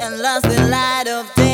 and lost the light of day.